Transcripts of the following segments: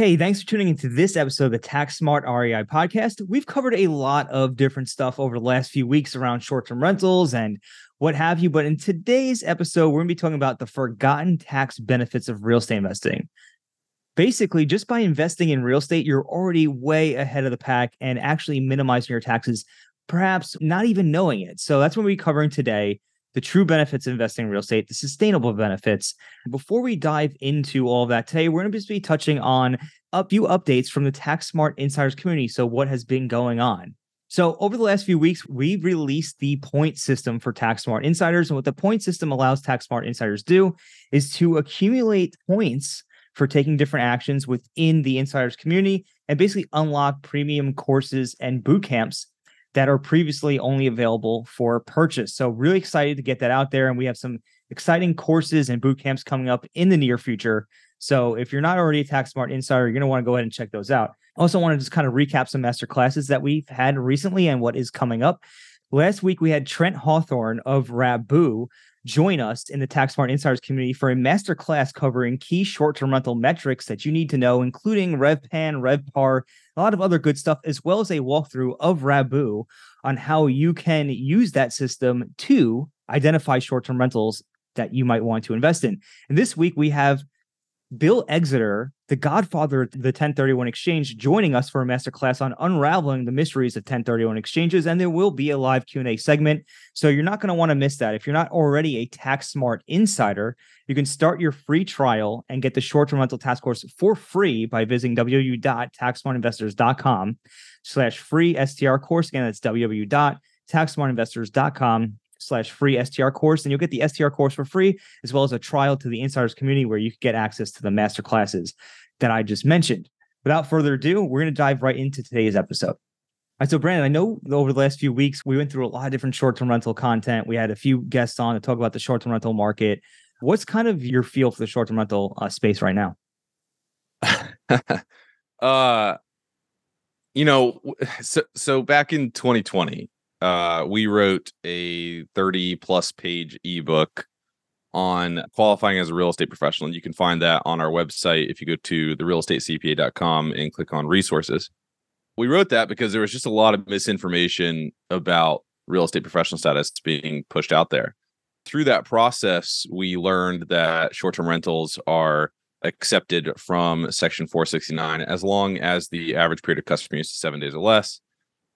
Hey, thanks for tuning into this episode of the Tax Smart REI podcast. We've covered a lot of different stuff over the last few weeks around short term rentals and what have you. But in today's episode, we're going to be talking about the forgotten tax benefits of real estate investing. Basically, just by investing in real estate, you're already way ahead of the pack and actually minimizing your taxes, perhaps not even knowing it. So that's what we're covering today the true benefits of investing in real estate, the sustainable benefits. Before we dive into all of that today, we're going to be touching on a few updates from the Tax Smart Insiders community. So, what has been going on? So, over the last few weeks, we've released the point system for Tax Smart Insiders. And what the point system allows Tax Smart Insiders do is to accumulate points for taking different actions within the insiders community and basically unlock premium courses and boot camps that are previously only available for purchase. So, really excited to get that out there. And we have some exciting courses and boot camps coming up in the near future. So, if you're not already a Tax Smart Insider, you're going to want to go ahead and check those out. Also, want to just kind of recap some master classes that we've had recently and what is coming up. Last week, we had Trent Hawthorne of Rabu join us in the Tax Smart Insiders community for a master class covering key short-term rental metrics that you need to know, including RevPAN, RevPAR, a lot of other good stuff, as well as a walkthrough of Rabu on how you can use that system to identify short-term rentals that you might want to invest in. And this week we have Bill Exeter, the godfather of the 1031 exchange, joining us for a masterclass on unraveling the mysteries of 1031 exchanges. And there will be a live Q&A segment. So you're not going to want to miss that. If you're not already a tax smart insider, you can start your free trial and get the short-term rental task course for free by visiting www.taxsmartinvestors.com slash free STR course. Again, that's www.taxsmartinvestors.com slash free STR course, and you'll get the STR course for free, as well as a trial to the insiders community where you can get access to the master classes that I just mentioned. Without further ado, we're going to dive right into today's episode. All right, so Brandon, I know over the last few weeks we went through a lot of different short-term rental content. We had a few guests on to talk about the short-term rental market. What's kind of your feel for the short-term rental uh, space right now? uh, you know, so so back in 2020, uh, we wrote a 30 plus page ebook on qualifying as a real estate professional. And you can find that on our website if you go to therealestatecpa.com and click on resources. We wrote that because there was just a lot of misinformation about real estate professional status being pushed out there. Through that process, we learned that short term rentals are accepted from Section 469 as long as the average period of customer use is seven days or less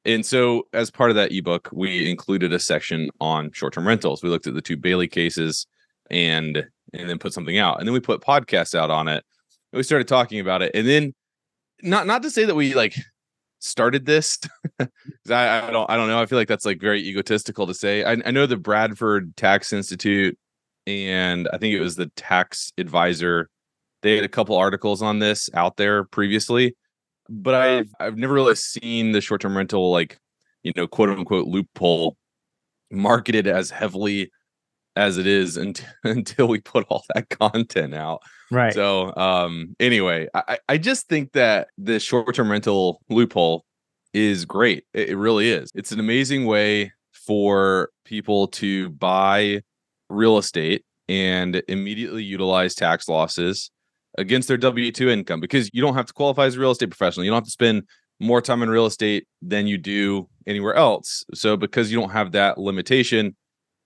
and so, as part of that ebook, we included a section on short-term rentals. We looked at the two Bailey cases and and then put something out, and then we put podcasts out on it. we started talking about it, and then not not to say that we like started this. I, I don't I don't know. I feel like that's like very egotistical to say. I, I know the Bradford Tax Institute and I think it was the Tax Advisor. They had a couple articles on this out there previously but I've I've never really seen the short term rental like you know quote unquote loophole marketed as heavily as it is until, until we put all that content out. Right. So um anyway, I, I just think that the short term rental loophole is great. It, it really is. It's an amazing way for people to buy real estate and immediately utilize tax losses against their W 2 income because you don't have to qualify as a real estate professional. You don't have to spend more time in real estate than you do anywhere else. So, because you don't have that limitation,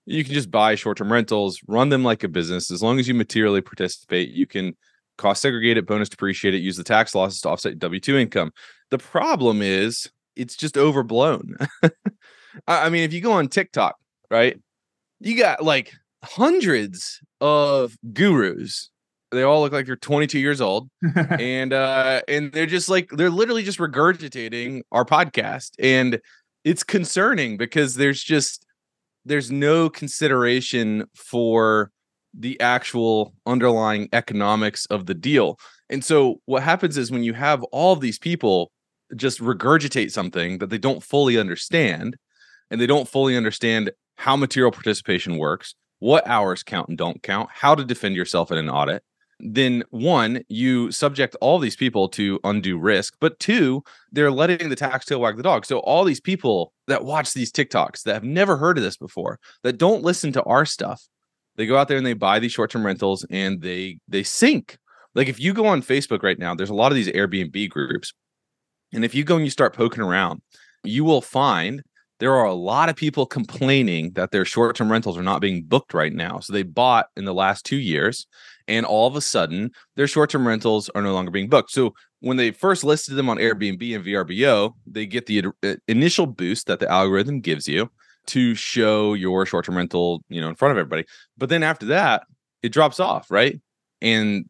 you can just buy short term rentals, run them like a business. As long as you materially participate, you can cost segregate it, bonus depreciate it, use the tax losses to offset W 2 income. The problem is it's just overblown. I mean, if you go on TikTok, right, you got like hundreds of gurus they all look like they're 22 years old and uh and they're just like they're literally just regurgitating our podcast and it's concerning because there's just there's no consideration for the actual underlying economics of the deal. And so what happens is when you have all of these people just regurgitate something that they don't fully understand and they don't fully understand how material participation works, what hours count and don't count, how to defend yourself in an audit, then one, you subject all these people to undue risk, but two, they're letting the tax tail wag the dog. So all these people that watch these TikToks that have never heard of this before, that don't listen to our stuff, they go out there and they buy these short-term rentals and they they sink. Like if you go on Facebook right now, there's a lot of these Airbnb groups. And if you go and you start poking around, you will find there are a lot of people complaining that their short-term rentals are not being booked right now. So they bought in the last 2 years and all of a sudden their short-term rentals are no longer being booked. So when they first listed them on Airbnb and VRBO, they get the uh, initial boost that the algorithm gives you to show your short-term rental, you know, in front of everybody. But then after that, it drops off, right? And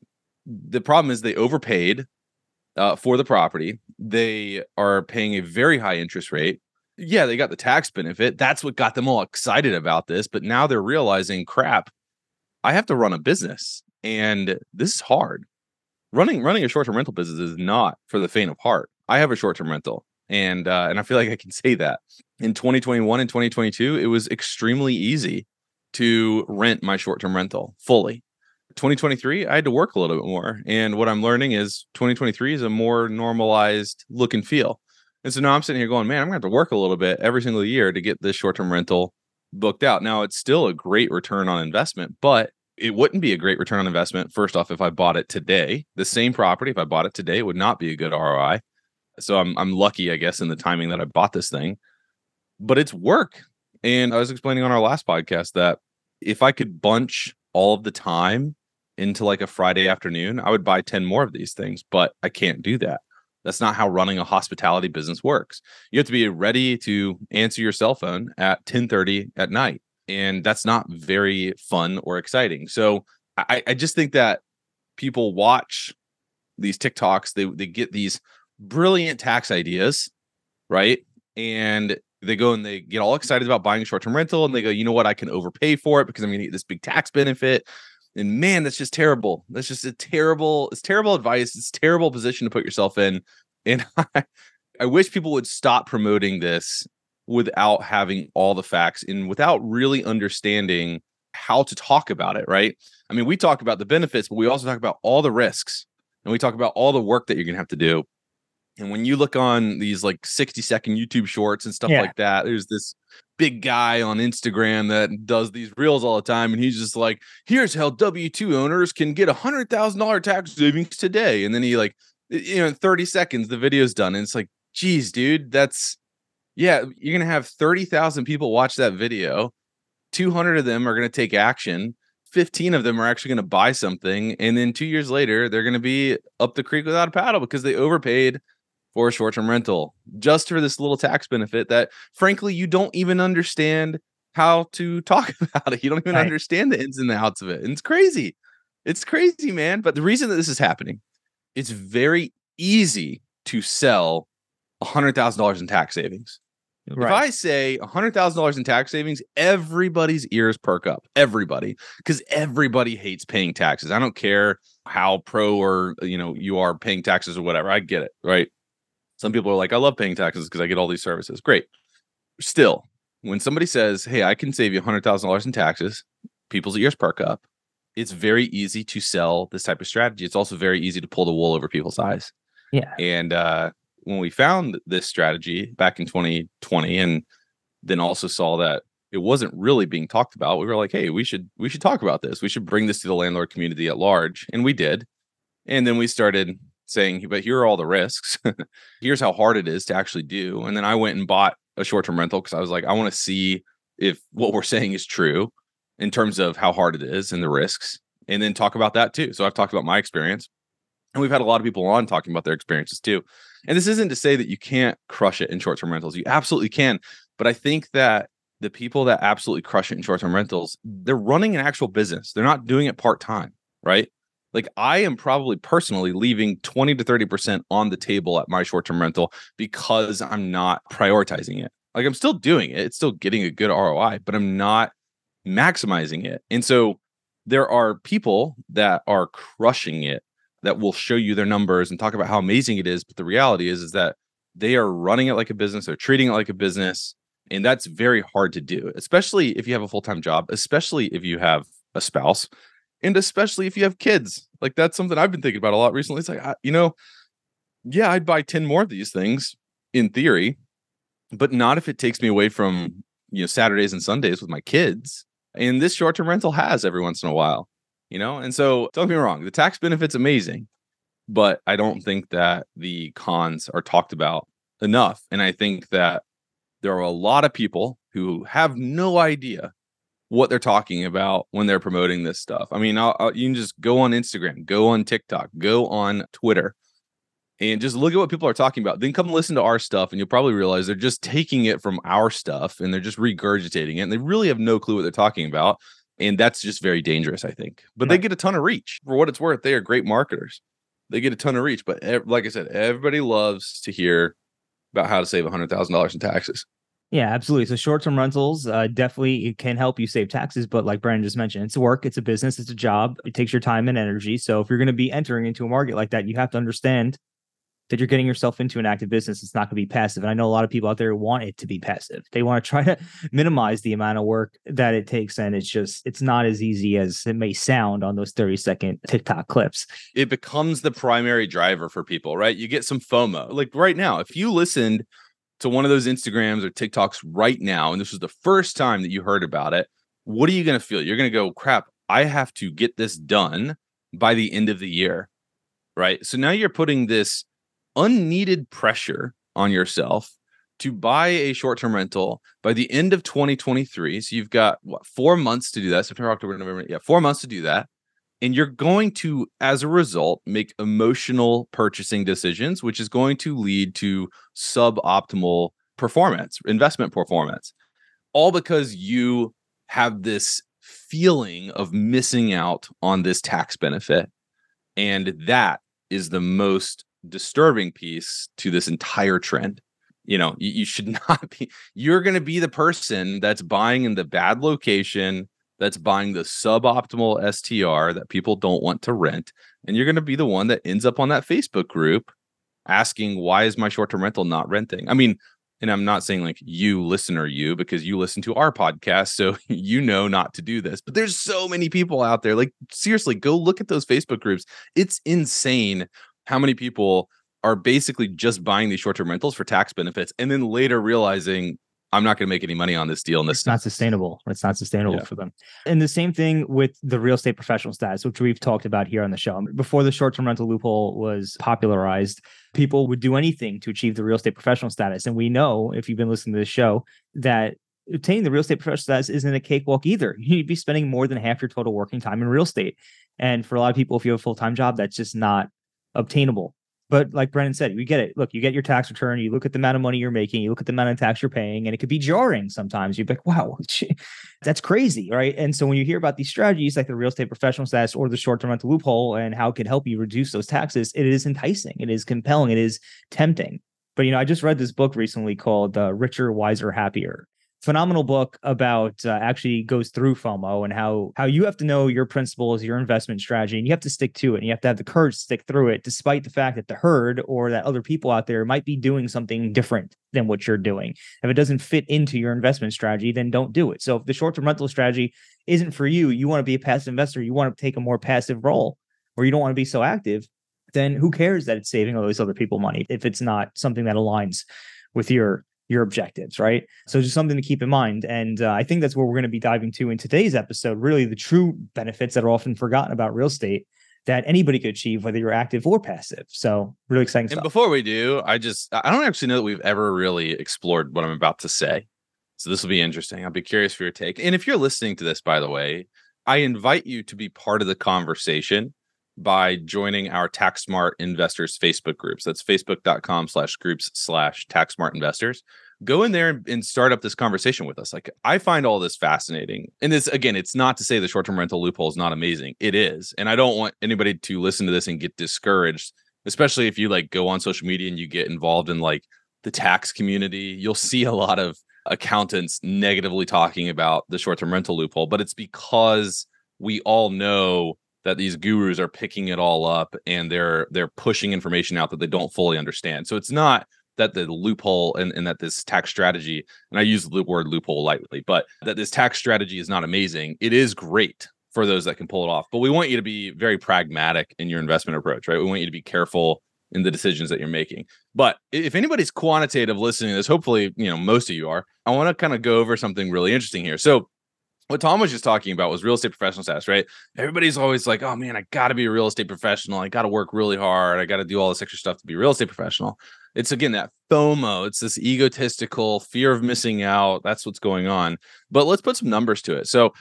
the problem is they overpaid uh, for the property. They are paying a very high interest rate. Yeah, they got the tax benefit. That's what got them all excited about this. But now they're realizing, crap, I have to run a business and this is hard. Running running a short-term rental business is not for the faint of heart. I have a short-term rental and uh, and I feel like I can say that. In 2021 and 2022, it was extremely easy to rent my short-term rental fully. 2023, I had to work a little bit more. And what I'm learning is 2023 is a more normalized look and feel. And so now I'm sitting here going, man, I'm gonna have to work a little bit every single year to get this short-term rental booked out. Now it's still a great return on investment, but it wouldn't be a great return on investment. First off, if I bought it today, the same property, if I bought it today, it would not be a good ROI. So I'm I'm lucky, I guess, in the timing that I bought this thing. But it's work. And I was explaining on our last podcast that if I could bunch all of the time into like a Friday afternoon, I would buy 10 more of these things, but I can't do that. That's not how running a hospitality business works. You have to be ready to answer your cell phone at 10:30 at night and that's not very fun or exciting. So I, I just think that people watch these TikToks, they they get these brilliant tax ideas, right? And they go and they get all excited about buying short-term rental and they go, you know what, I can overpay for it because I'm gonna get this big tax benefit. And man, that's just terrible. That's just a terrible, it's terrible advice. It's terrible position to put yourself in. And I, I wish people would stop promoting this without having all the facts and without really understanding how to talk about it, right? I mean, we talk about the benefits, but we also talk about all the risks and we talk about all the work that you're going to have to do. And when you look on these like 60 second YouTube shorts and stuff yeah. like that, there's this big guy on Instagram that does these reels all the time. And he's just like, here's how W 2 owners can get a $100,000 tax savings today. And then he, like, you know, in 30 seconds, the video's done. And it's like, geez, dude, that's yeah, you're going to have 30,000 people watch that video. 200 of them are going to take action. 15 of them are actually going to buy something. And then two years later, they're going to be up the creek without a paddle because they overpaid for a short term rental just for this little tax benefit that, frankly, you don't even understand how to talk about it. You don't even right. understand the ins and the outs of it. And it's crazy. It's crazy, man. But the reason that this is happening, it's very easy to sell $100,000 in tax savings. Right. If I say $100,000 in tax savings, everybody's ears perk up. Everybody. Because everybody hates paying taxes. I don't care how pro or, you know, you are paying taxes or whatever. I get it. Right. Some people are like, I love paying taxes because I get all these services. Great. Still, when somebody says, Hey, I can save you $100,000 in taxes, people's ears perk up. It's very easy to sell this type of strategy. It's also very easy to pull the wool over people's eyes. Yeah. And uh, when we found this strategy back in 2020 and then also saw that it wasn't really being talked about we were like hey we should we should talk about this. We should bring this to the landlord community at large. And we did. And then we started saying but here are all the risks. Here's how hard it is to actually do. And then i went and bought a short-term rental because i was like i want to see if what we're saying is true in terms of how hard it is and the risks. And then talk about that too. So i've talked about my experience and we've had a lot of people on talking about their experiences too. And this isn't to say that you can't crush it in short term rentals. You absolutely can. But I think that the people that absolutely crush it in short term rentals, they're running an actual business. They're not doing it part time, right? Like I am probably personally leaving 20 to 30% on the table at my short term rental because I'm not prioritizing it. Like I'm still doing it, it's still getting a good ROI, but I'm not maximizing it. And so there are people that are crushing it that will show you their numbers and talk about how amazing it is. But the reality is, is that they are running it like a business, they're treating it like a business. And that's very hard to do, especially if you have a full time job, especially if you have a spouse, and especially if you have kids. Like that's something I've been thinking about a lot recently. It's like, I, you know, yeah, I'd buy 10 more of these things in theory, but not if it takes me away from, you know, Saturdays and Sundays with my kids. And this short term rental has every once in a while, you know? And so don't get me wrong, the tax benefit's amazing, but I don't think that the cons are talked about enough. And I think that there are a lot of people who have no idea what they're talking about when they're promoting this stuff. I mean, I'll, I'll, you can just go on Instagram, go on TikTok, go on Twitter, and just look at what people are talking about. Then come listen to our stuff, and you'll probably realize they're just taking it from our stuff and they're just regurgitating it. And they really have no clue what they're talking about. And that's just very dangerous, I think. But they get a ton of reach for what it's worth. They are great marketers. They get a ton of reach. But like I said, everybody loves to hear about how to save $100,000 in taxes. Yeah, absolutely. So short-term rentals uh, definitely it can help you save taxes, but like Brandon just mentioned, it's work, it's a business, it's a job. It takes your time and energy. So if you're going to be entering into a market like that, you have to understand that you're getting yourself into an active business. It's not going to be passive. And I know a lot of people out there want it to be passive. They want to try to minimize the amount of work that it takes, and it's just it's not as easy as it may sound on those 30 second TikTok clips. It becomes the primary driver for people, right? You get some FOMO. Like right now, if you listened to one of those Instagrams or TikToks right now, and this was the first time that you heard about it, what are you going to feel? You're going to go, crap, I have to get this done by the end of the year. Right. So now you're putting this unneeded pressure on yourself to buy a short term rental by the end of 2023. So you've got what, four months to do that September, October, November. Yeah, four months to do that. And you're going to, as a result, make emotional purchasing decisions, which is going to lead to suboptimal performance, investment performance, all because you have this feeling of missing out on this tax benefit. And that is the most disturbing piece to this entire trend. You know, you, you should not be, you're going to be the person that's buying in the bad location that's buying the suboptimal STR that people don't want to rent. And you're going to be the one that ends up on that Facebook group asking, why is my short term rental not renting? I mean, and I'm not saying like you listener, you, because you listen to our podcast. So you know not to do this. But there's so many people out there. Like, seriously, go look at those Facebook groups. It's insane how many people are basically just buying these short term rentals for tax benefits and then later realizing I'm not going to make any money on this deal. And this it's not sustainable. It's not sustainable yeah. for them. And the same thing with the real estate professional status, which we've talked about here on the show. Before the short term rental loophole was popularized, people would do anything to achieve the real estate professional status. And we know, if you've been listening to this show, that obtaining the real estate professional status isn't a cakewalk either. You'd be spending more than half your total working time in real estate. And for a lot of people, if you have a full time job, that's just not obtainable. But like Brandon said, we get it. Look, you get your tax return, you look at the amount of money you're making, you look at the amount of tax you're paying, and it could be jarring sometimes. You'd be like, wow, that's crazy. Right. And so when you hear about these strategies like the real estate professional status or the short term rental loophole and how it can help you reduce those taxes, it is enticing, it is compelling, it is tempting. But you know, I just read this book recently called uh, Richer, Wiser, Happier phenomenal book about uh, actually goes through FOMO and how how you have to know your principles, your investment strategy, and you have to stick to it. And you have to have the courage to stick through it, despite the fact that the herd or that other people out there might be doing something different than what you're doing. If it doesn't fit into your investment strategy, then don't do it. So if the short-term rental strategy isn't for you, you want to be a passive investor, you want to take a more passive role, or you don't want to be so active, then who cares that it's saving all those other people money if it's not something that aligns with your your objectives, right? So just something to keep in mind. And uh, I think that's where we're going to be diving to in today's episode, really the true benefits that are often forgotten about real estate that anybody could achieve, whether you're active or passive. So really exciting and stuff. before we do, I just, I don't actually know that we've ever really explored what I'm about to say. So this will be interesting. I'll be curious for your take. And if you're listening to this, by the way, I invite you to be part of the conversation by joining our TaxSmart Investors Facebook groups. That's facebook.com slash groups slash TaxSmart Investors. Go in there and start up this conversation with us. Like, I find all this fascinating. And this, again, it's not to say the short term rental loophole is not amazing. It is. And I don't want anybody to listen to this and get discouraged, especially if you like go on social media and you get involved in like the tax community. You'll see a lot of accountants negatively talking about the short term rental loophole, but it's because we all know that these gurus are picking it all up and they're they're pushing information out that they don't fully understand. So it's not that the loophole and, and that this tax strategy, and I use the word loophole lightly, but that this tax strategy is not amazing. It is great for those that can pull it off. But we want you to be very pragmatic in your investment approach, right? We want you to be careful in the decisions that you're making. But if anybody's quantitative listening to this, hopefully, you know, most of you are, I want to kind of go over something really interesting here. So what Tom was just talking about was real estate professional status, right? Everybody's always like, oh man, I got to be a real estate professional. I got to work really hard. I got to do all this extra stuff to be a real estate professional. It's again that FOMO. It's this egotistical fear of missing out. That's what's going on. But let's put some numbers to it. So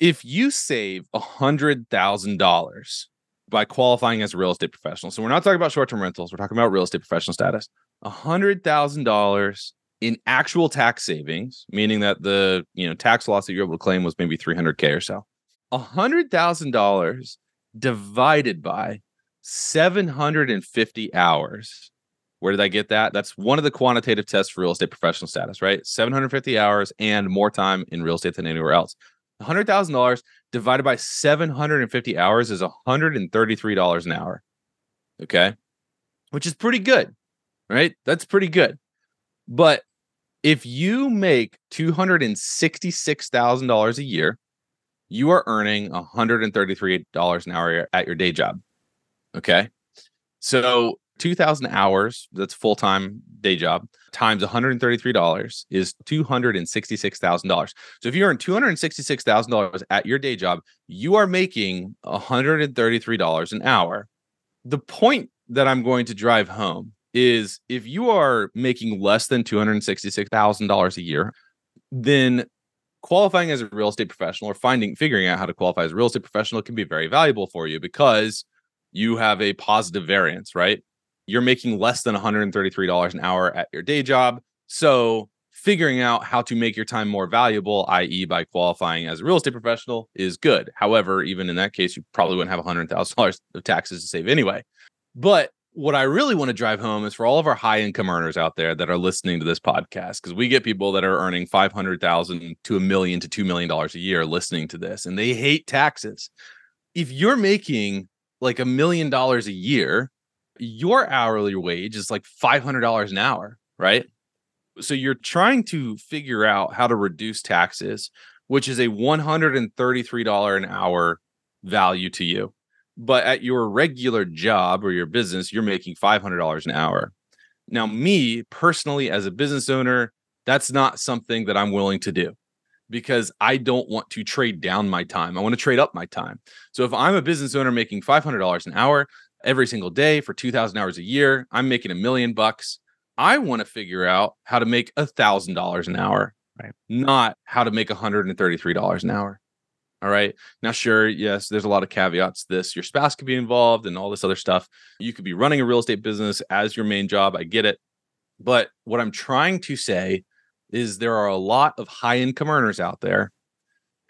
if you save a hundred thousand dollars by qualifying as a real estate professional, so we're not talking about short-term rentals, we're talking about real estate professional status. A hundred thousand dollars in actual tax savings, meaning that the you know tax loss that you're able to claim was maybe 300k or so. A hundred thousand dollars divided by 750 hours. Where did I get that? That's one of the quantitative tests for real estate professional status, right? 750 hours and more time in real estate than anywhere else. $100,000 divided by 750 hours is $133 an hour. Okay. Which is pretty good, right? That's pretty good. But if you make $266,000 a year, you are earning $133 an hour at your day job. Okay. So 2000 hours, that's full time day job, times $133 is $266,000. So if you earn $266,000 at your day job, you are making $133 an hour. The point that I'm going to drive home is if you are making less than $266,000 a year, then qualifying as a real estate professional or finding figuring out how to qualify as a real estate professional can be very valuable for you because you have a positive variance, right? You're making less than $133 an hour at your day job. So figuring out how to make your time more valuable, i.e., by qualifying as a real estate professional, is good. However, even in that case, you probably wouldn't have $100,000 of taxes to save anyway. But what I really want to drive home is for all of our high income earners out there that are listening to this podcast, because we get people that are earning 500,000 to a million to $2 million a year listening to this, and they hate taxes. If you're making like a million dollars a year, your hourly wage is like $500 an hour, right? So you're trying to figure out how to reduce taxes, which is a $133 an hour value to you but at your regular job or your business, you're making $500 an hour. Now, me personally, as a business owner, that's not something that I'm willing to do because I don't want to trade down my time. I want to trade up my time. So if I'm a business owner making $500 an hour every single day for 2000 hours a year, I'm making a million bucks. I want to figure out how to make a thousand dollars an hour, right? Not how to make $133 an hour. All right. Now, sure, yes, there's a lot of caveats this. Your spouse could be involved and all this other stuff. You could be running a real estate business as your main job. I get it. But what I'm trying to say is there are a lot of high income earners out there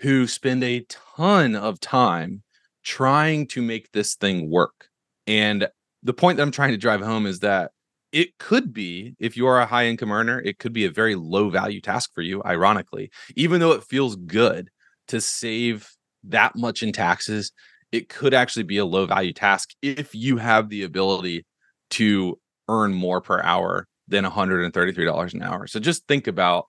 who spend a ton of time trying to make this thing work. And the point that I'm trying to drive home is that it could be, if you are a high income earner, it could be a very low value task for you, ironically, even though it feels good to save that much in taxes, it could actually be a low value task if you have the ability to earn more per hour than $133 an hour. So just think about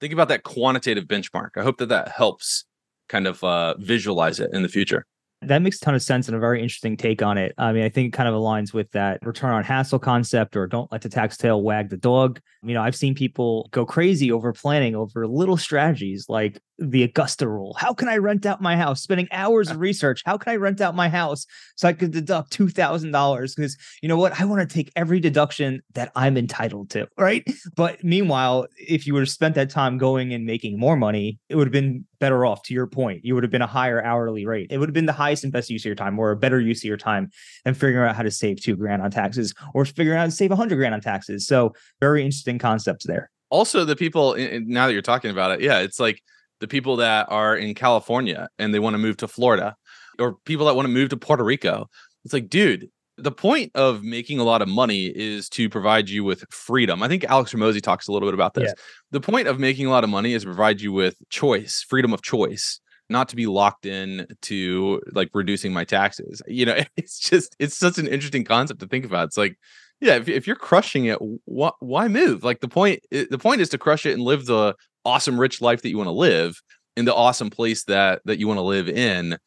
think about that quantitative benchmark. I hope that that helps kind of uh, visualize it in the future. That makes a ton of sense and a very interesting take on it. I mean, I think it kind of aligns with that return on hassle concept or don't let the tax tail wag the dog. You know, I've seen people go crazy over planning over little strategies like the Augusta rule. How can I rent out my house? Spending hours of research. How can I rent out my house so I could deduct two thousand dollars? Because you know what, I want to take every deduction that I'm entitled to, right? But meanwhile, if you would have spent that time going and making more money, it would have been better off. To your point, you would have been a higher hourly rate. It would have been the highest and best use of your time, or a better use of your time, than figuring out how to save two grand on taxes, or figuring out how to save a hundred grand on taxes. So very interesting concepts there. Also, the people now that you're talking about it, yeah, it's like the people that are in California and they want to move to Florida or people that want to move to Puerto Rico. It's like, dude, the point of making a lot of money is to provide you with freedom. I think Alex Hormozi talks a little bit about this. Yeah. The point of making a lot of money is to provide you with choice, freedom of choice. not to be locked in to like reducing my taxes. You know, it's just it's such an interesting concept to think about. It's like, yeah, if, if you're crushing it, wh- why move? Like the point the point is to crush it and live the awesome rich life that you want to live in the awesome place that that you want to live in.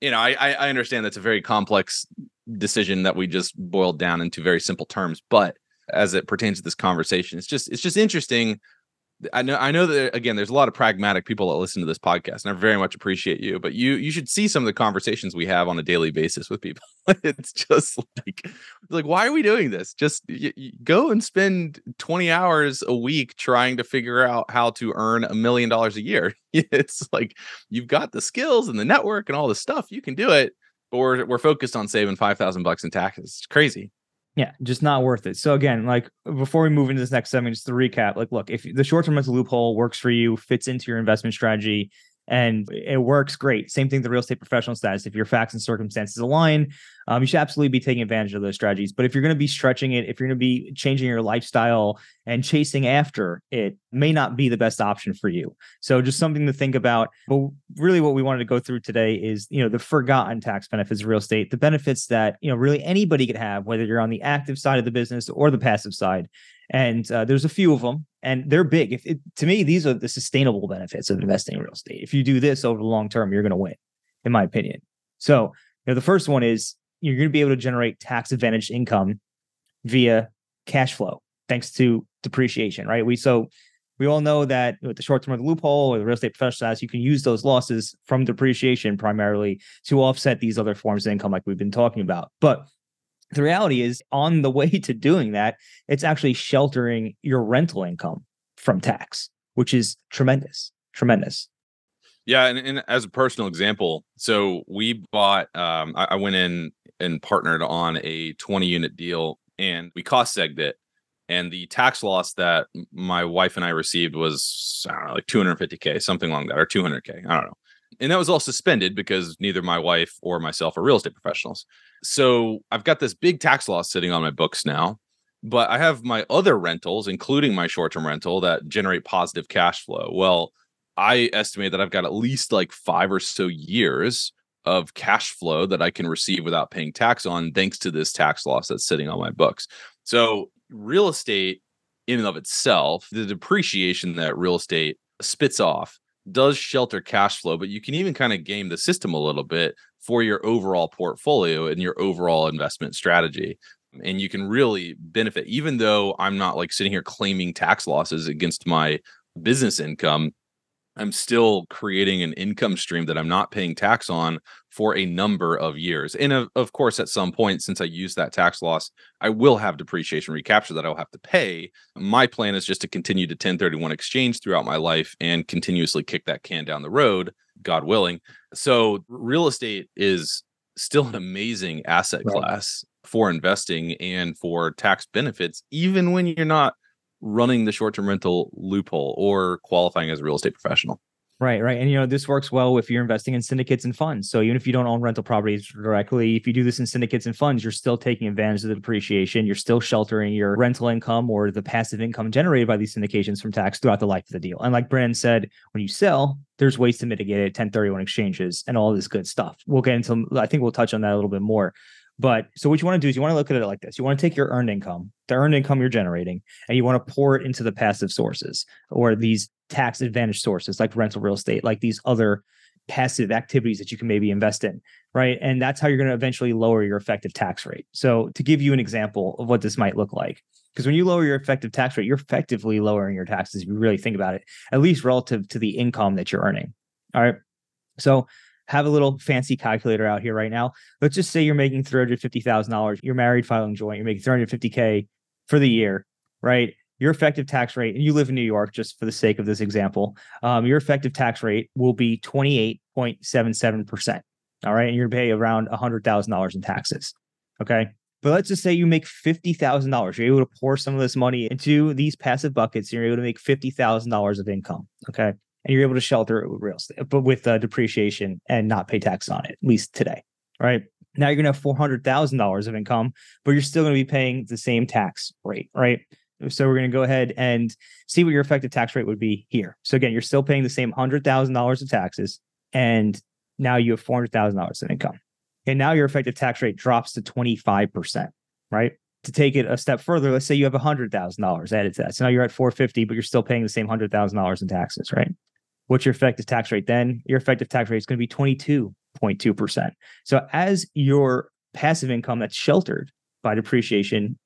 You know, I I understand that's a very complex decision that we just boiled down into very simple terms, but as it pertains to this conversation, it's just it's just interesting. I know I know that again there's a lot of pragmatic people that listen to this podcast and I very much appreciate you but you you should see some of the conversations we have on a daily basis with people. It's just like like why are we doing this? Just y- y- go and spend 20 hours a week trying to figure out how to earn a million dollars a year. It's like you've got the skills and the network and all the stuff you can do it but we're we're focused on saving 5000 bucks in taxes it's crazy yeah, just not worth it. So again, like before we move into this next segment, just to recap, like look, if the short-term rental loophole works for you, fits into your investment strategy, and it works great. Same thing, the real estate professional status. If your facts and circumstances align, um, you should absolutely be taking advantage of those strategies. But if you're going to be stretching it, if you're going to be changing your lifestyle and chasing after it, may not be the best option for you. So just something to think about. But really, what we wanted to go through today is you know the forgotten tax benefits of real estate, the benefits that you know really anybody could have, whether you're on the active side of the business or the passive side and uh, there's a few of them and they're big. If it, to me these are the sustainable benefits of investing in real estate. If you do this over the long term you're going to win in my opinion. So you know the first one is you're going to be able to generate tax advantaged income via cash flow thanks to depreciation right? We so we all know that with the short-term of the loophole or the real estate professional status, you can use those losses from depreciation primarily to offset these other forms of income like we've been talking about. But the reality is on the way to doing that it's actually sheltering your rental income from tax which is tremendous tremendous yeah and, and as a personal example so we bought um I, I, went in and partnered on a 20 unit deal and we cost segged it and the tax loss that my wife and i received was I don't know, like 250k something along that or 200k i don't know and that was all suspended because neither my wife or myself are real estate professionals. So I've got this big tax loss sitting on my books now, but I have my other rentals, including my short term rental, that generate positive cash flow. Well, I estimate that I've got at least like five or so years of cash flow that I can receive without paying tax on, thanks to this tax loss that's sitting on my books. So, real estate in and of itself, the depreciation that real estate spits off does shelter cash flow, but you can even kind of game the system a little bit for your overall portfolio and your overall investment strategy. And you can really benefit, even though I'm not like sitting here claiming tax losses against my business income. I'm still creating an income stream that I'm not paying tax on for a number of years. And of, of course, at some point, since I use that tax loss, I will have depreciation recapture that I'll have to pay. My plan is just to continue to 1031 exchange throughout my life and continuously kick that can down the road, God willing. So, real estate is still an amazing asset right. class for investing and for tax benefits, even when you're not running the short term rental loophole or qualifying as a real estate professional. Right, right. And you know, this works well if you're investing in syndicates and funds. So even if you don't own rental properties directly, if you do this in syndicates and funds, you're still taking advantage of the depreciation. You're still sheltering your rental income or the passive income generated by these syndications from tax throughout the life of the deal. And like Brandon said, when you sell, there's ways to mitigate it, 1031 exchanges and all this good stuff. We'll get into I think we'll touch on that a little bit more. But so what you want to do is you want to look at it like this. You want to take your earned income, the earned income you're generating, and you want to pour it into the passive sources or these tax advantage sources like rental real estate, like these other passive activities that you can maybe invest in, right? And that's how you're going to eventually lower your effective tax rate. So to give you an example of what this might look like, because when you lower your effective tax rate, you're effectively lowering your taxes if you really think about it, at least relative to the income that you're earning. All right. So have a little fancy calculator out here right now. Let's just say you're making $350,000. You're married, filing joint. You're making 350K for the year, right? Your effective tax rate, and you live in New York, just for the sake of this example, um, your effective tax rate will be 28.77%. All right. And you're going to pay around $100,000 in taxes. Okay. But let's just say you make $50,000. You're able to pour some of this money into these passive buckets. And you're able to make $50,000 of income. Okay and you're able to shelter it with real estate, but with uh, depreciation and not pay tax on it, at least today, right? Now you're going to have four hundred thousand dollars of income, but you're still going to be paying the same tax rate, right? So we're going to go ahead and see what your effective tax rate would be here. So again, you're still paying the same hundred thousand dollars of taxes, and now you have four hundred thousand dollars in income, and now your effective tax rate drops to twenty five percent, right? To take it a step further, let's say you have hundred thousand dollars added to that, so now you're at four fifty, but you're still paying the same hundred thousand dollars in taxes, right? What's your effective tax rate then? Your effective tax rate is going to be twenty two point two percent. So as your passive income that's sheltered by depreciation,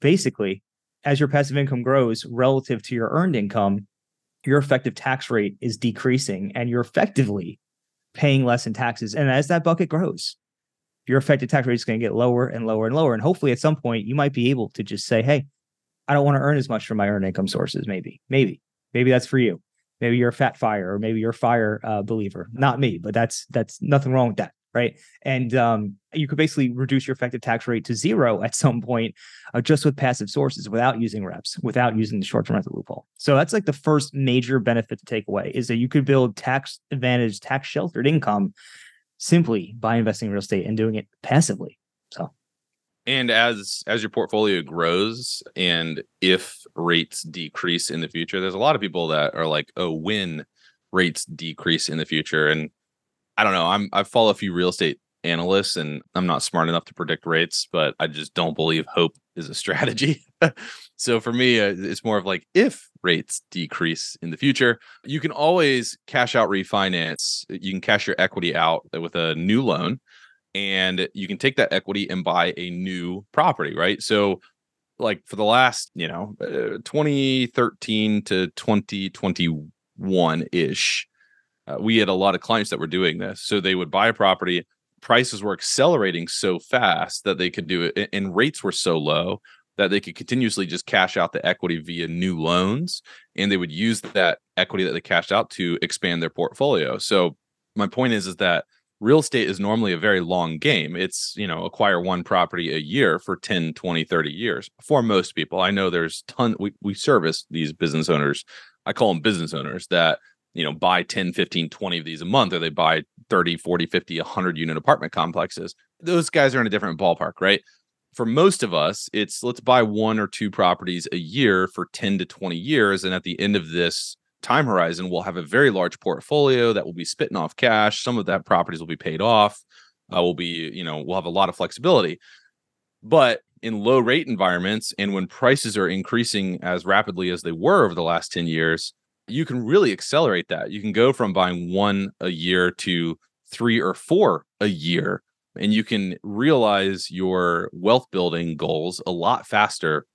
basically, as your passive income grows relative to your earned income, your effective tax rate is decreasing and you're effectively paying less in taxes. And as that bucket grows, your effective tax rate is going to get lower and lower and lower. And hopefully at some point you might be able to just say, hey, I don't want to earn as much from my earned income sources. Maybe, maybe, maybe that's for you. Maybe you're a fat fire or maybe you're a fire uh, believer. Not me, but that's that's nothing wrong with that right? And um, you could basically reduce your effective tax rate to zero at some point uh, just with passive sources without using REPS, without using the short term rental loophole. So that's like the first major benefit to take away is that you could build tax advantage, tax sheltered income simply by investing in real estate and doing it passively. So and as as your portfolio grows and if rates decrease in the future there's a lot of people that are like oh when rates decrease in the future and I don't know. I'm I follow a few real estate analysts and I'm not smart enough to predict rates, but I just don't believe hope is a strategy. so for me, uh, it's more of like if rates decrease in the future, you can always cash out refinance. You can cash your equity out with a new loan and you can take that equity and buy a new property, right? So like for the last, you know, uh, 2013 to 2021 ish, uh, we had a lot of clients that were doing this. So they would buy a property, prices were accelerating so fast that they could do it, and rates were so low that they could continuously just cash out the equity via new loans, and they would use that equity that they cashed out to expand their portfolio. So my point is, is that real estate is normally a very long game. It's, you know, acquire one property a year for 10, 20, 30 years for most people. I know there's ton we, we service these business owners. I call them business owners that you know buy 10 15 20 of these a month or they buy 30 40 50 100 unit apartment complexes those guys are in a different ballpark right? For most of us it's let's buy one or two properties a year for 10 to 20 years and at the end of this time horizon we'll have a very large portfolio that will be spitting off cash. Some of that properties will be paid off uh, will be you know we'll have a lot of flexibility. But in low rate environments and when prices are increasing as rapidly as they were over the last 10 years you can really accelerate that. You can go from buying one a year to three or four a year, and you can realize your wealth building goals a lot faster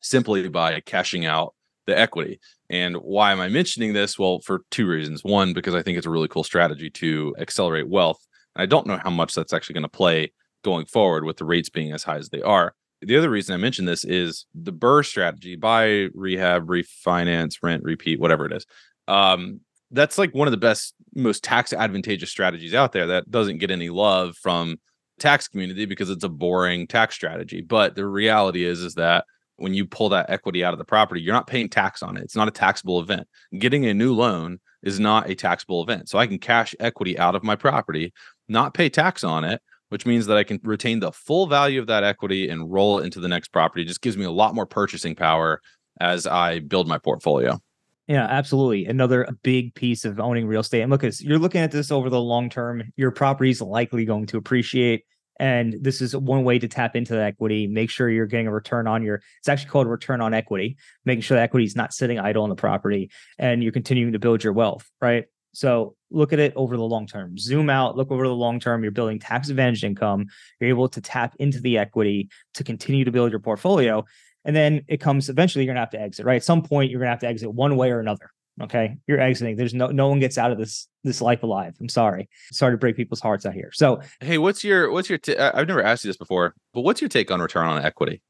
simply by cashing out the equity. And why am I mentioning this? Well, for two reasons. One, because I think it's a really cool strategy to accelerate wealth. I don't know how much that's actually going to play going forward with the rates being as high as they are the other reason I mentioned this is the BRRRR strategy buy, rehab, refinance, rent, repeat, whatever it is. Um, that's like one of the best, most tax advantageous strategies out there that doesn't get any love from tax community because it's a boring tax strategy. But the reality is, is that when you pull that equity out of the property, you're not paying tax on it. It's not a taxable event. Getting a new loan is not a taxable event. So I can cash equity out of my property, not pay tax on it, which means that I can retain the full value of that equity and roll it into the next property. It just gives me a lot more purchasing power as I build my portfolio. Yeah, absolutely. Another big piece of owning real estate. And look, as you're looking at this over the long term, your property is likely going to appreciate. And this is one way to tap into that equity. Make sure you're getting a return on your, it's actually called return on equity, making sure the equity is not sitting idle on the property and you're continuing to build your wealth, right? So look at it over the long term. Zoom out, look over the long term. You're building tax advantage income. You're able to tap into the equity to continue to build your portfolio. And then it comes eventually you're gonna have to exit, right? At some point, you're gonna have to exit one way or another. Okay. You're exiting. There's no no one gets out of this this life alive. I'm sorry. Sorry to break people's hearts out here. So hey, what's your what's your t- I've never asked you this before, but what's your take on return on equity?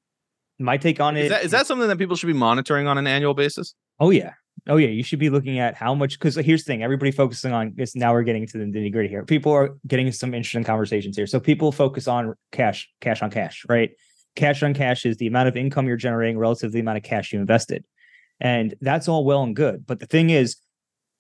My take on it is that is that something that people should be monitoring on an annual basis? Oh yeah. Oh yeah, you should be looking at how much because here's the thing: everybody focusing on this. Now we're getting to the nitty gritty here. People are getting some interesting conversations here. So people focus on cash, cash on cash, right? Cash on cash is the amount of income you're generating relative to the amount of cash you invested, and that's all well and good. But the thing is,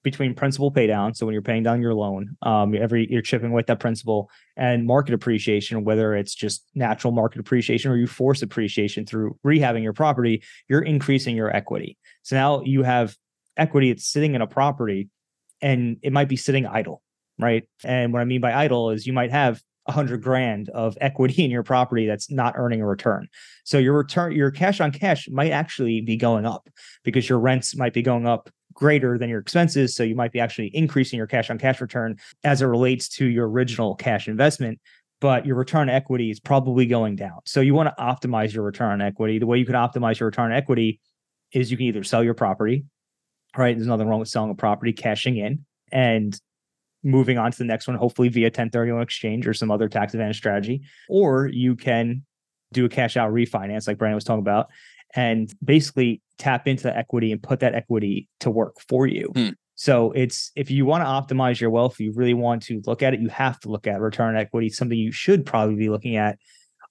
between principal pay down, so when you're paying down your loan, um, every you're chipping with that principal, and market appreciation, whether it's just natural market appreciation or you force appreciation through rehabbing your property, you're increasing your equity. So now you have equity it's sitting in a property and it might be sitting idle right? And what I mean by idle is you might have a hundred grand of equity in your property that's not earning a return. So your return, your cash on cash might actually be going up because your rents might be going up greater than your expenses. So you might be actually increasing your cash on cash return as it relates to your original cash investment. But your return equity is probably going down. So you want to optimize your return on equity. The way you can optimize your return on equity is you can either sell your property, right? There's nothing wrong with selling a property, cashing in, and moving on to the next one, hopefully via 1031 exchange or some other tax advantage strategy. Or you can do a cash out refinance, like Brandon was talking about, and basically tap into the equity and put that equity to work for you. Hmm. So it's if you want to optimize your wealth, you really want to look at it, you have to look at return on equity, something you should probably be looking at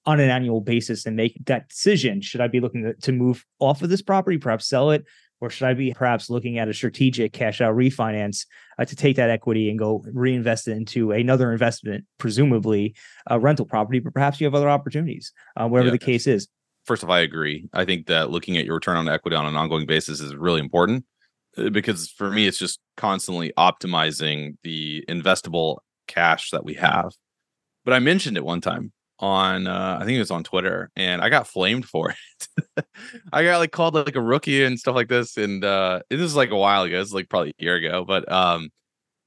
on an annual basis and make that decision. Should I be looking to, to move off of this property, perhaps sell it, or should I be perhaps looking at a strategic cash out refinance uh, to take that equity and go reinvest it into another investment, presumably a rental property, but perhaps you have other opportunities, uh, whatever Yeah. the case is. First of all, I agree. I think that looking at your return on equity on an ongoing basis is really important uh, because for me, it's just constantly optimizing the investable cash that we have. But I mentioned it one time on, uh, I think it was on Twitter, and I got flamed for it. I got like called like a rookie and stuff like this, and uh, this is like a while ago. It's like probably a year ago, but um,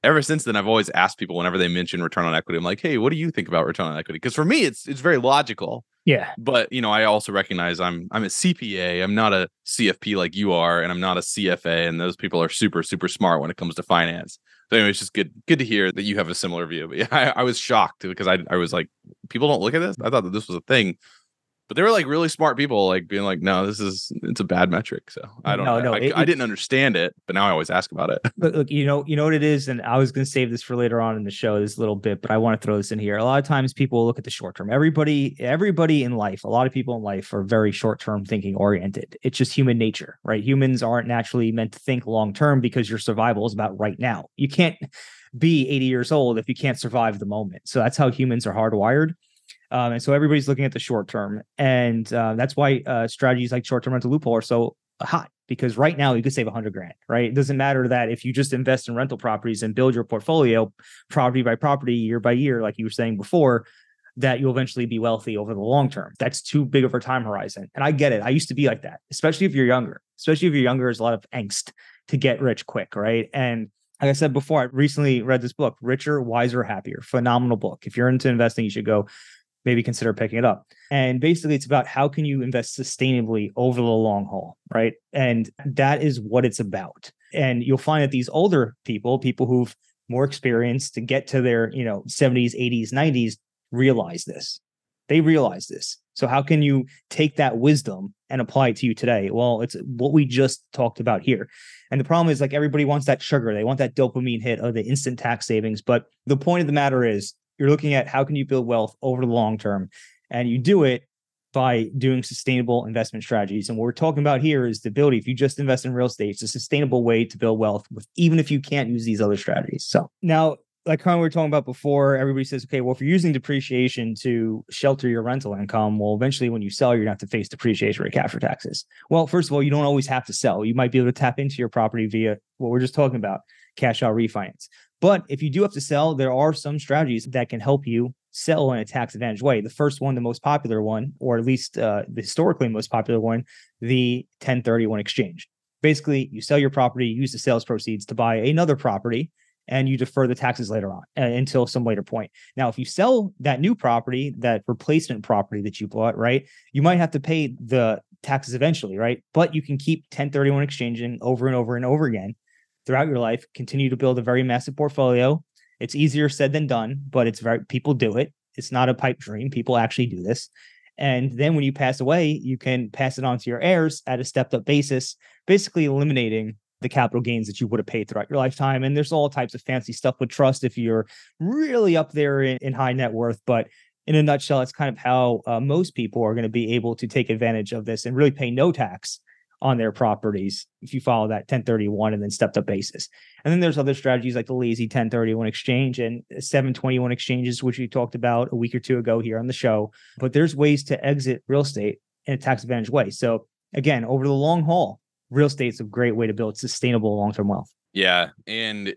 ever since then, I've always asked people whenever they mention return on equity, I'm like, hey, what do you think about return on equity? Because for me, it's it's very logical Yeah. but you know i also recognize i'm i'm a cpa i'm not a cfp like you are and i'm not a cfa and those people are super super smart when it comes to finance so anyway it's just good good to hear that you have a similar view. But yeah i, I was shocked because I, I was like people don't look at this? I thought that this was a thing but they were like really smart people like being like no this is it's a bad metric so i don't No, know no, I, it- I didn't understand it but now i always ask about it Look, look, you know, you know what it is, and I was going to save this for later on in the show, this little bit, but I want to throw this in here. A lot of times, people look at the short term. Everybody, everybody in life, a lot of people in life are very short term thinking oriented. It's just human nature, right? Humans aren't naturally meant to think long term because your survival is about right now. You can't be 80 years old if you can't survive the moment. So that's how humans are hardwired. Um, and so everybody's looking at the short term, and uh, that's why uh, strategies like short term rental loophole are so hot because right now you could save a hundred grand, right? It doesn't matter that if you just invest in rental properties and build your portfolio property by property, year by year, like you were saying before, that you'll eventually be wealthy over the long term. That's too big of a time horizon. And I get it. I used to be like that, especially if you're younger, especially if you're younger, there's a lot of angst to get rich quick, right? And like I said before, I recently read this book, Richer, Wiser, Happier. Phenomenal book. If you're into investing, you should go maybe consider picking it up. And basically, it's about how can you invest sustainably over the long haul, right? And that is what it's about. And you'll find that these older people, people who've more experience to get to their, you know, 70s, 80s, 90s, realize this. They realize this. So how can you take that wisdom and apply it to you today? Well, it's what we just talked about here. And the problem is like everybody wants that sugar. They want that dopamine hit of the instant tax savings. But the point of the matter is you're looking at how can you build wealth over the long term and you do it by doing sustainable investment strategies and what we're talking about here is the ability if you just invest in real estate it's a sustainable way to build wealth with even if you can't use these other strategies so. Now like kind of we were talking about before everybody says okay well if you're using depreciation to shelter your rental income well eventually when you sell you're going to have to face depreciation recapture taxes. Well first of all you don't always have to sell. You might be able to tap into your property via what we're just talking about cash out refinance but if you do have to sell, there are some strategies that can help you sell in a tax advantage way. The first one, the most popular one, or at least uh, the historically most popular one, the 1031 exchange. Basically, you sell your property, use the sales proceeds to buy another property, and you defer the taxes later on uh, until some later point. Now, if you sell that new property, that replacement property that you bought, right, you might have to pay the taxes eventually, right? But you can keep 1031 exchanging over and over and over again throughout your life, continue to build a very massive portfolio. It's easier said than done, but it's very people do it. It's not a pipe dream. People actually do this. And then when you pass away, you can pass it on to your heirs at a stepped up basis, basically eliminating the capital gains that you would have paid throughout your lifetime. And there's all types of fancy stuff with trust if you're really up there in, in high net worth. But in a nutshell, it's kind of how uh, most people are going to be able to take advantage of this and really pay no tax on their properties if you follow that 1031 and then stepped up basis. And then there's other strategies like the lazy 1031 exchange and 721 exchanges, which we talked about a week or two ago here on the show. But there's ways to exit real estate in a tax advantage way. So again, over the long haul, real estate's a great way to build sustainable long-term wealth. Yeah, and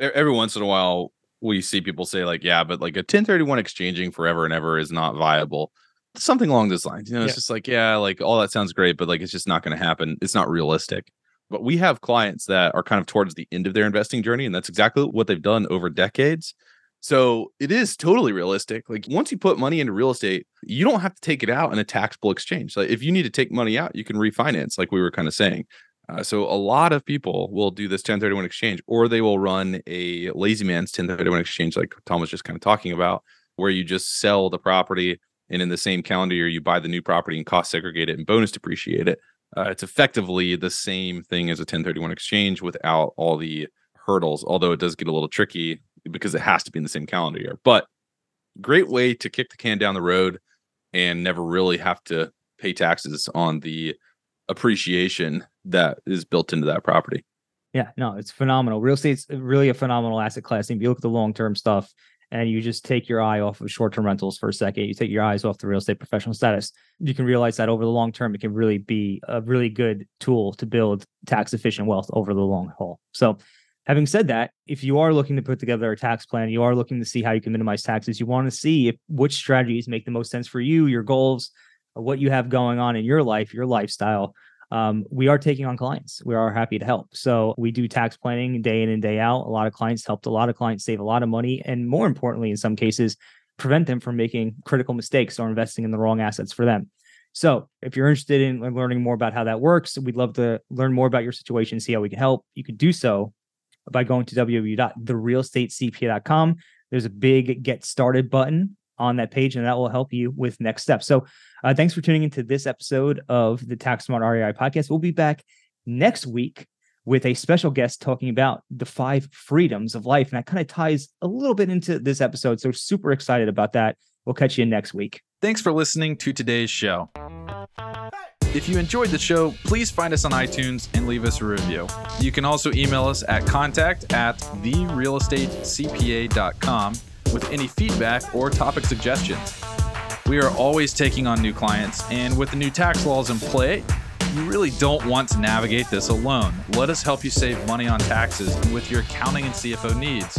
every once in a while we see people say like, yeah, but like a 1031 exchanging forever and ever is not viable. Something along those lines. You know, it's Yeah. just like, yeah, like all that sounds great, but like it's just not going to happen. It's not realistic. But we have clients that are kind of towards the end of their investing journey, and that's exactly what they've done over decades. So it is totally realistic. Like once you put money into real estate, you don't have to take it out in a taxable exchange. Like if you need to take money out, you can refinance, like we were kind of saying. Uh, so a lot of people will do this 1031 exchange, or they will run a lazy man's 1031 exchange, like Tom was just kind of talking about, where you just sell the property and in the same calendar year you buy the new property and cost segregate it and bonus depreciate it. Uh, it's effectively the same thing as a 1031 exchange without all the hurdles, although it does get a little tricky because it has to be in the same calendar year. But great way to kick the can down the road and never really have to pay taxes on the appreciation that is built into that property. Yeah, no, it's phenomenal. Real estate's really a phenomenal asset class. And if you look at the long term stuff and you just take your eye off of short term rentals for a second, you take your eyes off the real estate professional status, you can realize that over the long term, it can really be a really good tool to build tax efficient wealth over the long haul. So, having said that, if you are looking to put together a tax plan, you are looking to see how you can minimize taxes, you want to see if which strategies make the most sense for you, your goals, what you have going on in your life, your lifestyle um, we are taking on clients. We are happy to help. So we do tax planning day in and day out. A lot of clients helped a lot of clients save a lot of money. And more importantly, in some cases, prevent them from making critical mistakes or investing in the wrong assets for them. So if you're interested in learning more about how that works, we'd love to learn more about your situation, see how we can help. You could do so by going to www.therealestatecpa.com. There's a big get started button on that page, and that will help you with next steps. So uh, thanks for tuning into this episode of the Tax Smart REI podcast. We'll be back next week with a special guest talking about the five freedoms of life. And that kind of ties a little bit into this episode. So super excited about that. We'll catch you next week. Thanks for listening to today's show. If you enjoyed the show, please find us on iTunes and leave us a review. You can also email us at contact at therealestatecpa.com with any feedback or topic suggestions. We are always taking on new clients, and with the new tax laws in play, you really don't want to navigate this alone. Let us help you save money on taxes with your accounting and CFO needs.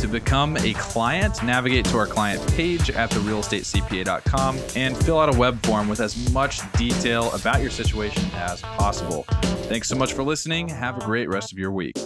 To become a client, navigate to our client page at therealestatecpa.com and fill out a web form with as much detail about your situation as possible. Thanks so much for listening. Have a great rest of your week.